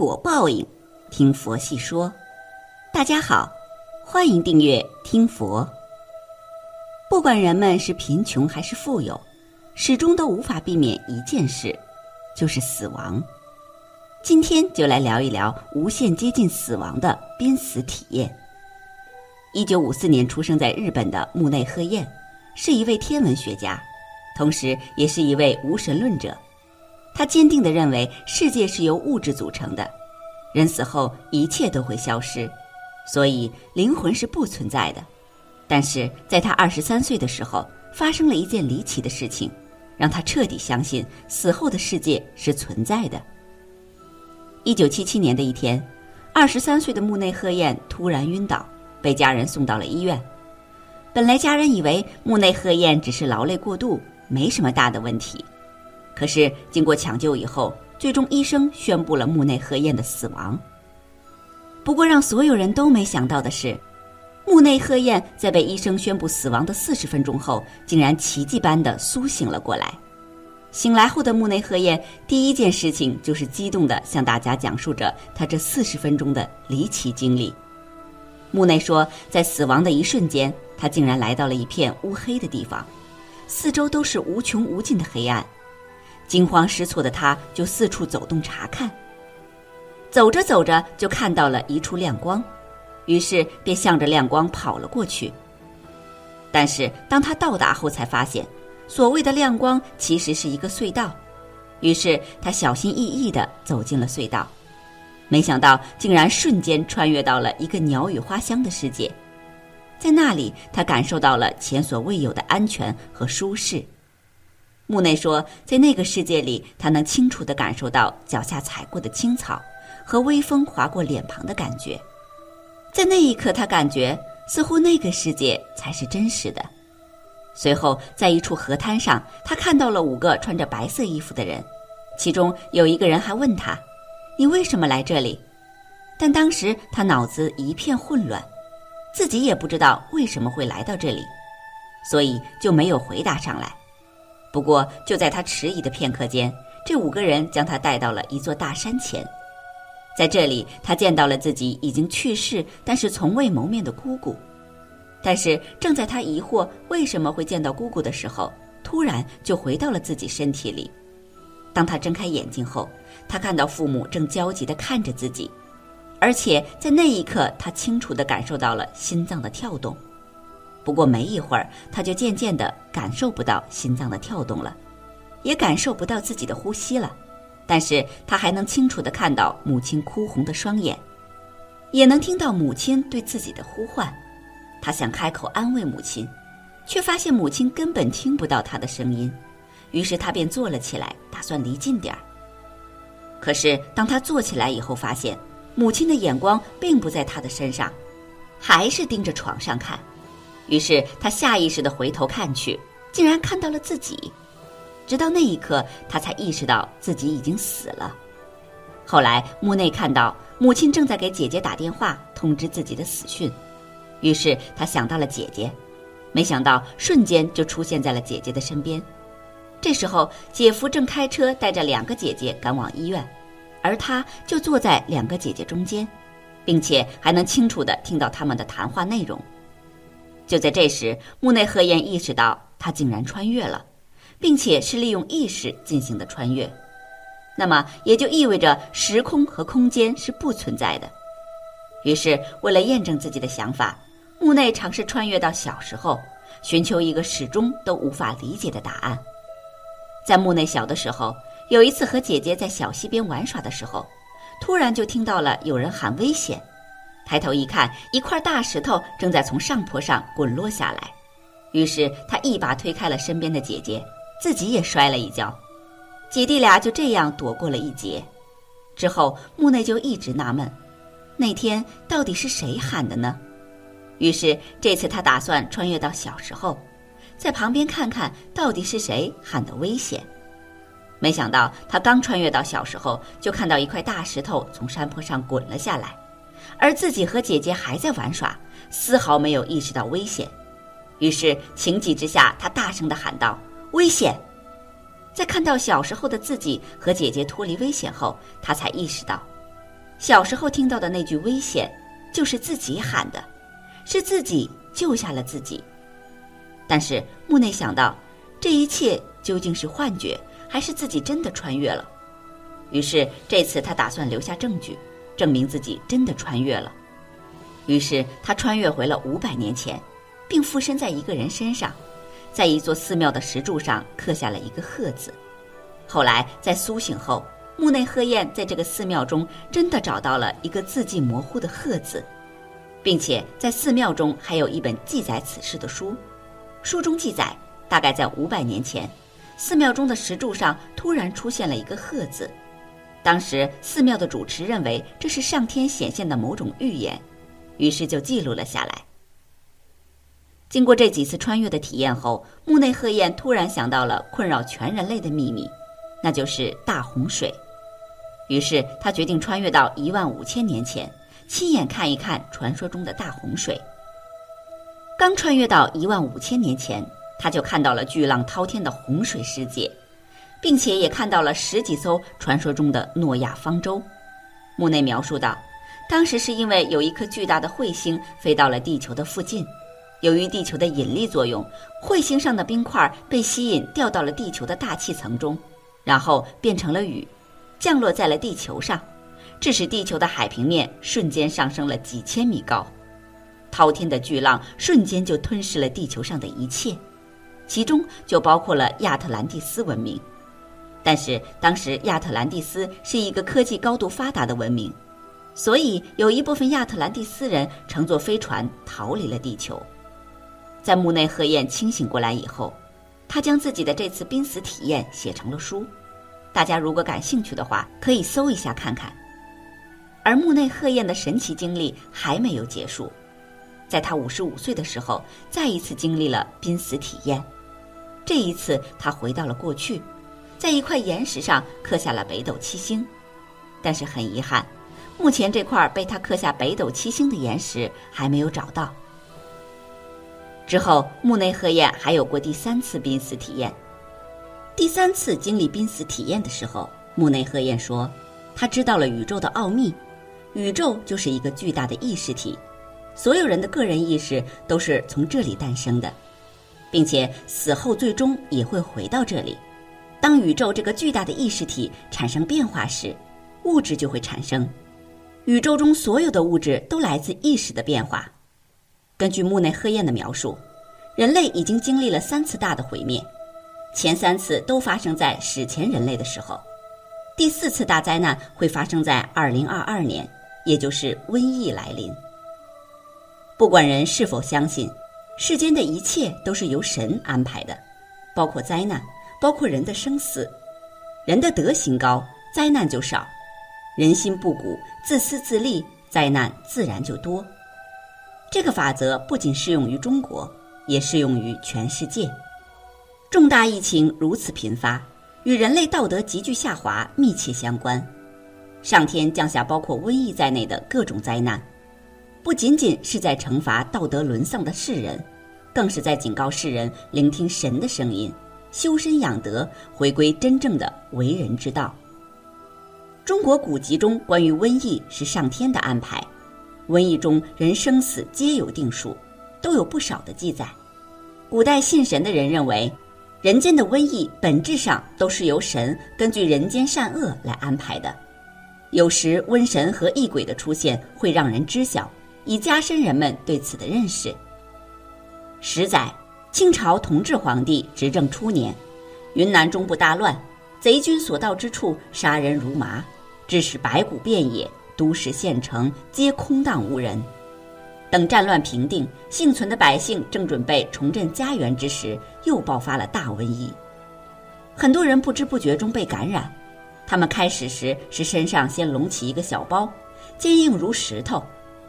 果报应，听佛细说。大家好，欢迎订阅听佛。不管人们是贫穷还是富有，始终都无法避免一件事，就是死亡。今天就来聊一聊无限接近死亡的濒死体验。一九五四年出生在日本的木内鹤彦，是一位天文学家，同时也是一位无神论者。他坚定地认为世界是由物质组成的，人死后一切都会消失，所以灵魂是不存在的。但是在他二十三岁的时候，发生了一件离奇的事情，让他彻底相信死后的世界是存在的。一九七七年的一天，二十三岁的木内鹤彦突然晕倒，被家人送到了医院。本来家人以为木内鹤彦只是劳累过度，没什么大的问题。可是经过抢救以后，最终医生宣布了木内鹤彦的死亡。不过让所有人都没想到的是，木内鹤彦在被医生宣布死亡的四十分钟后，竟然奇迹般的苏醒了过来。醒来后的木内鹤彦第一件事情就是激动的向大家讲述着他这四十分钟的离奇经历。木内说，在死亡的一瞬间，他竟然来到了一片乌黑的地方，四周都是无穷无尽的黑暗。惊慌失措的他，就四处走动查看。走着走着，就看到了一处亮光，于是便向着亮光跑了过去。但是当他到达后，才发现所谓的亮光其实是一个隧道。于是他小心翼翼地走进了隧道，没想到竟然瞬间穿越到了一个鸟语花香的世界。在那里，他感受到了前所未有的安全和舒适。木内说，在那个世界里，他能清楚地感受到脚下踩过的青草和微风划过脸庞的感觉。在那一刻，他感觉似乎那个世界才是真实的。随后，在一处河滩上，他看到了五个穿着白色衣服的人，其中有一个人还问他：“你为什么来这里？”但当时他脑子一片混乱，自己也不知道为什么会来到这里，所以就没有回答上来。不过，就在他迟疑的片刻间，这五个人将他带到了一座大山前。在这里，他见到了自己已经去世但是从未谋面的姑姑。但是，正在他疑惑为什么会见到姑姑的时候，突然就回到了自己身体里。当他睁开眼睛后，他看到父母正焦急地看着自己，而且在那一刻，他清楚地感受到了心脏的跳动。不过没一会儿，他就渐渐的感受不到心脏的跳动了，也感受不到自己的呼吸了。但是他还能清楚的看到母亲哭红的双眼，也能听到母亲对自己的呼唤。他想开口安慰母亲，却发现母亲根本听不到他的声音。于是他便坐了起来，打算离近点儿。可是当他坐起来以后，发现母亲的眼光并不在他的身上，还是盯着床上看。于是他下意识的回头看去，竟然看到了自己。直到那一刻，他才意识到自己已经死了。后来木内看到母亲正在给姐姐打电话通知自己的死讯，于是他想到了姐姐，没想到瞬间就出现在了姐姐的身边。这时候姐夫正开车带着两个姐姐赶往医院，而他就坐在两个姐姐中间，并且还能清楚的听到他们的谈话内容。就在这时，木内和彦意识到他竟然穿越了，并且是利用意识进行的穿越。那么也就意味着时空和空间是不存在的。于是，为了验证自己的想法，木内尝试穿越到小时候，寻求一个始终都无法理解的答案。在木内小的时候，有一次和姐姐在小溪边玩耍的时候，突然就听到了有人喊危险。抬头一看，一块大石头正在从上坡上滚落下来，于是他一把推开了身边的姐姐，自己也摔了一跤，姐弟俩就这样躲过了一劫。之后，木内就一直纳闷，那天到底是谁喊的呢？于是这次他打算穿越到小时候，在旁边看看到底是谁喊的危险。没想到他刚穿越到小时候，就看到一块大石头从山坡上滚了下来。而自己和姐姐还在玩耍，丝毫没有意识到危险。于是情急之下，他大声的喊道：“危险！”在看到小时候的自己和姐姐脱离危险后，他才意识到，小时候听到的那句危险，就是自己喊的，是自己救下了自己。但是木内想到，这一切究竟是幻觉，还是自己真的穿越了？于是这次他打算留下证据，证明自己真的穿越了。于是他穿越回了五百年前，并附身在一个人身上，在一座寺庙的石柱上刻下了一个“鹤”字。后来在苏醒后。木内鹤彦在这个寺庙中真的找到了一个字迹模糊的“鹤”字，并且在寺庙中还有一本记载此事的书。书中记载，大概在五百年前，寺庙中的石柱上突然出现了一个“鹤”字。当时寺庙的主持认为这是上天显现的某种预言，于是就记录了下来。经过这几次穿越的体验后，木内鹤彦突然想到了困扰全人类的秘密，那就是大洪水。于是他决定穿越到一万五千年前，亲眼看一看传说中的大洪水。刚穿越到一万五千年前，他就看到了巨浪滔天的洪水世界，并且也看到了十几艘传说中的诺亚方舟。墓内描述道，当时是因为有一颗巨大的彗星飞到了地球的附近，由于地球的引力作用，彗星上的冰块被吸引掉到了地球的大气层中，然后变成了雨。降落在了地球上，致使地球的海平面瞬间上升了几千米高。滔天的巨浪瞬间就吞噬了地球上的一切，其中就包括了亚特兰蒂斯文明。但是当时亚特兰蒂斯是一个科技高度发达的文明，所以有一部分亚特兰蒂斯人乘坐飞船逃离了地球。在墓内鹤彦清醒过来以后，他将自己的这次濒死体验写成了书。大家如果感兴趣的话，可以搜一下看看。而木内鹤彦的神奇经历还没有结束，在他五十五岁的时候，再一次经历了濒死体验。这一次，他回到了过去，在一块岩石上刻下了北斗七星。但是很遗憾，目前这块被他刻下北斗七星的岩石还没有找到。之后，木内鹤彦还有过第三次濒死体验。第三次经历濒死体验的时候，木内鹤彦说：“他知道了宇宙的奥秘，宇宙就是一个巨大的意识体，所有人的个人意识都是从这里诞生的，并且死后最终也会回到这里。当宇宙这个巨大的意识体产生变化时，物质就会产生。宇宙中所有的物质都来自意识的变化。根据木内鹤彦的描述，人类已经经历了三次大的毁灭。”前三次都发生在史前人类的时候，第四次大灾难会发生在二零二二年，也就是瘟疫来临。不管人是否相信，世间的一切都是由神安排的，包括灾难，包括人的生死。人的德行高，灾难就少；人心不古，自私自利，灾难自然就多。这个法则不仅适用于中国，也适用于全世界。重大疫情如此频发，与人类道德急剧下滑密切相关。上天降下包括瘟疫在内的各种灾难，不仅仅是在惩罚道德沦丧的世人，更是在警告世人聆听神的声音，修身养德，回归真正的为人之道。中国古籍中关于瘟疫是上天的安排，瘟疫中人生死皆有定数，都有不少的记载。古代信神的人认为。人间的瘟疫本质上都是由神根据人间善恶来安排的，有时瘟神和异鬼的出现会让人知晓，以加深人们对此的认识。十载，清朝同治皇帝执政初年，云南中部大乱，贼军所到之处杀人如麻，致使白骨遍野，都市县城皆空荡无人。等战乱平定，幸存的百姓正准备重振家园之时，又爆发了大瘟疫。很多人不知不觉中被感染，他们开始时是身上先隆起一个小包，坚硬如石头，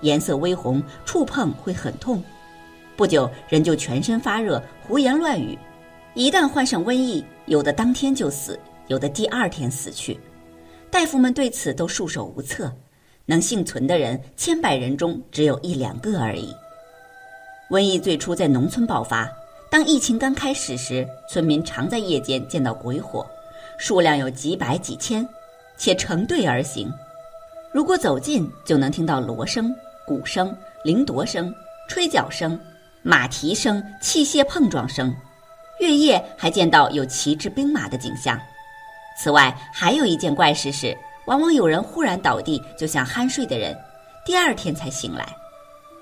颜色微红，触碰会很痛。不久，人就全身发热，胡言乱语。一旦患上瘟疫，有的当天就死，有的第二天死去。大夫们对此都束手无策。能幸存的人，千百人中只有一两个而已。瘟疫最初在农村爆发，当疫情刚开始时，村民常在夜间见到鬼火，数量有几百几千，且成队而行。如果走近，就能听到锣声、鼓声、铃铎声、吹角声、马蹄声、器械碰撞声。月夜还见到有骑着兵马的景象。此外，还有一件怪事是，往往有人忽然倒地，就像酣睡的人，第二天才醒来。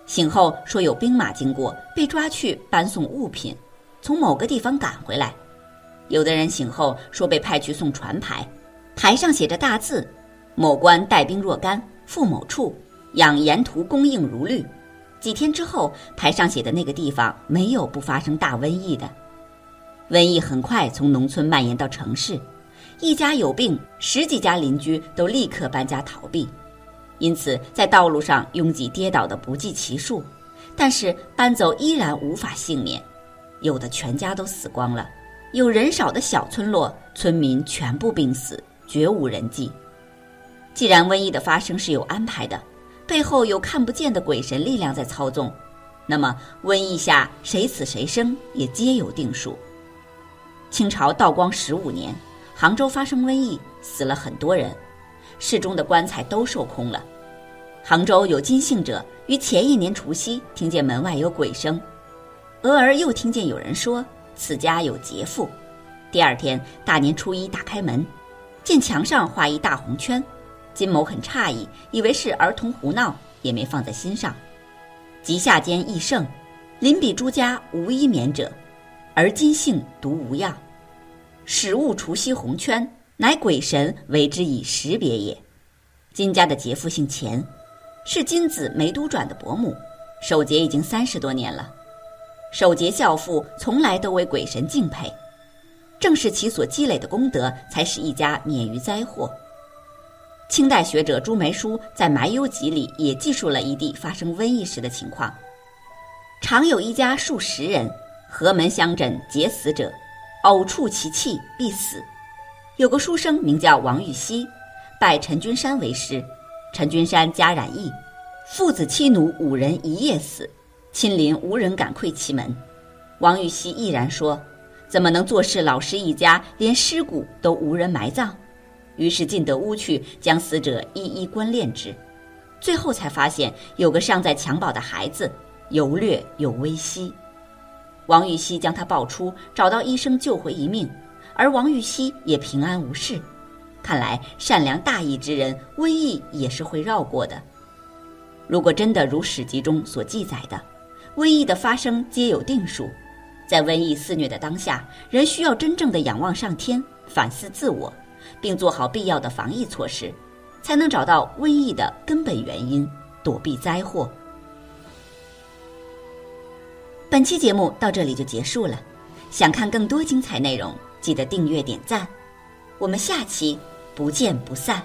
醒后说有兵马经过，被抓去搬送物品，从某个地方赶回来。有的人醒后说被派去送船牌，牌上写着大字：“某官带兵若干，赴某处，养沿途供应如律。”几天之后，牌上写的那个地方没有不发生大瘟疫的。瘟疫很快从农村蔓延到城市。一家有病，十几家邻居都立刻搬家逃避，因此在道路上拥挤跌倒的不计其数。但是搬走依然无法幸免，有的全家都死光了。有人少的小村落，村民全部病死，绝无人迹。既然瘟疫的发生是有安排的，背后有看不见的鬼神力量在操纵，那么瘟疫下谁死谁生也皆有定数。清朝道光十五年。杭州发生瘟疫，死了很多人，市中的棺材都售空了。杭州有金姓者于前一年除夕听见门外有鬼声，俄而又听见有人说此家有劫富。第二天大年初一打开门，见墙上画一大红圈，金某很诧异，以为是儿童胡闹，也没放在心上。及下间亦盛，邻比诸家无一免者，而金姓独无恙。始悟除夕红圈，乃鬼神为之以识别也。金家的杰父姓钱，是金子梅都转的伯母，守节已经三十多年了。守节孝父从来都为鬼神敬佩，正是其所积累的功德，才使一家免于灾祸。清代学者朱梅书在《埋幽集》里也记述了一地发生瘟疫时的情况：常有一家数十人，合门相诊结死者。偶触其气，必死。有个书生名叫王玉溪，拜陈君山为师。陈君山家染疫，父子妻奴五人一夜死，亲邻无人敢窥其门。王玉溪毅然说：“怎么能坐视老师一家连尸骨都无人埋葬？”于是进得屋去，将死者一一观殓之。最后才发现有个尚在襁褓的孩子，犹略有微息。王玉溪将他抱出，找到医生救回一命，而王玉溪也平安无事。看来善良大义之人，瘟疫也是会绕过的。如果真的如史籍中所记载的，瘟疫的发生皆有定数，在瘟疫肆虐的当下，人需要真正的仰望上天，反思自我，并做好必要的防疫措施，才能找到瘟疫的根本原因，躲避灾祸。本期节目到这里就结束了，想看更多精彩内容，记得订阅点赞，我们下期不见不散。